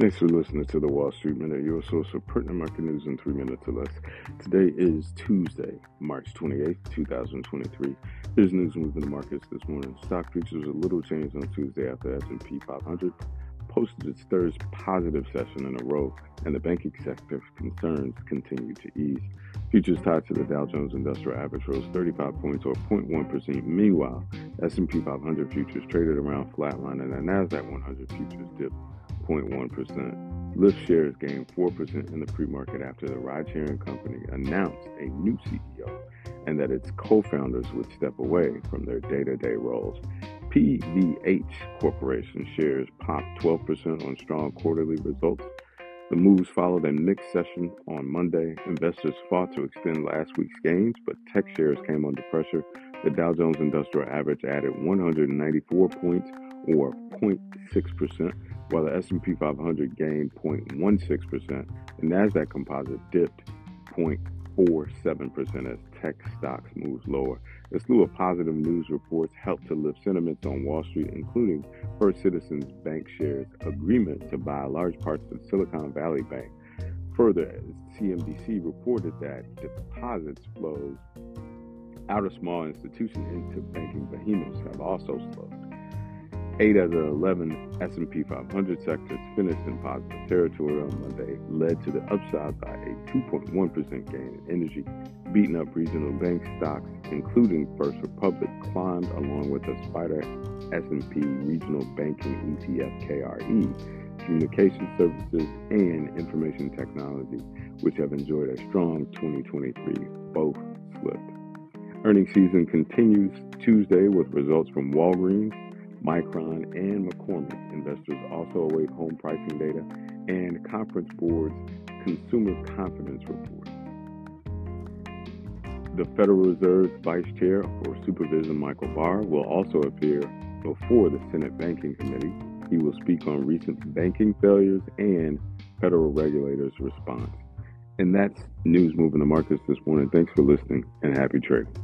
Thanks for listening to the Wall Street Minute, your source for pertinent market news in three minutes or less. Today is Tuesday, March 28th, 2023. Here's news moving the markets this morning. Stock futures a little change on Tuesday after S&P 500 posted its third positive session in a row, and the banking sector concerns continue to ease. Futures tied to the Dow Jones Industrial Average rose 35 points or 0.1%. Meanwhile, S&P 500 futures traded around flatline, and the Nasdaq 100 futures dipped 0.1%. Lyft shares gained 4% in the pre market after the ride sharing company announced a new CEO and that its co founders would step away from their day to day roles. PVH Corporation shares popped 12% on strong quarterly results. The moves followed a mixed session on Monday. Investors fought to extend last week's gains, but tech shares came under pressure. The Dow Jones Industrial Average added 194 points or 0.6% while the S&P 500 gained 0.16%, the Nasdaq Composite dipped 0.47% as tech stocks moved lower. A slew of positive news reports helped to lift sentiments on Wall Street, including First Citizens Bank shares agreement to buy large parts of Silicon Valley Bank. Further, CNBC reported that deposits flows out of small institutions into banking behemoths have also slowed. Eight of the 11 S&P 500 sectors finished in positive territory on Monday, led to the upside by a 2.1% gain in energy, beating up regional bank stocks, including First Republic, climbed along with the SPDR S&P Regional Banking ETF KRE, communication services, and information technology, which have enjoyed a strong 2023, both slipped. Earnings season continues Tuesday with results from Walgreens, Micron, and McCormick. Investors also await home pricing data and Conference Board's Consumer Confidence Report. The Federal Reserve's Vice Chair for Supervision, Michael Barr, will also appear before the Senate Banking Committee. He will speak on recent banking failures and federal regulators' response. And that's news moving the markets this morning. Thanks for listening and happy trading.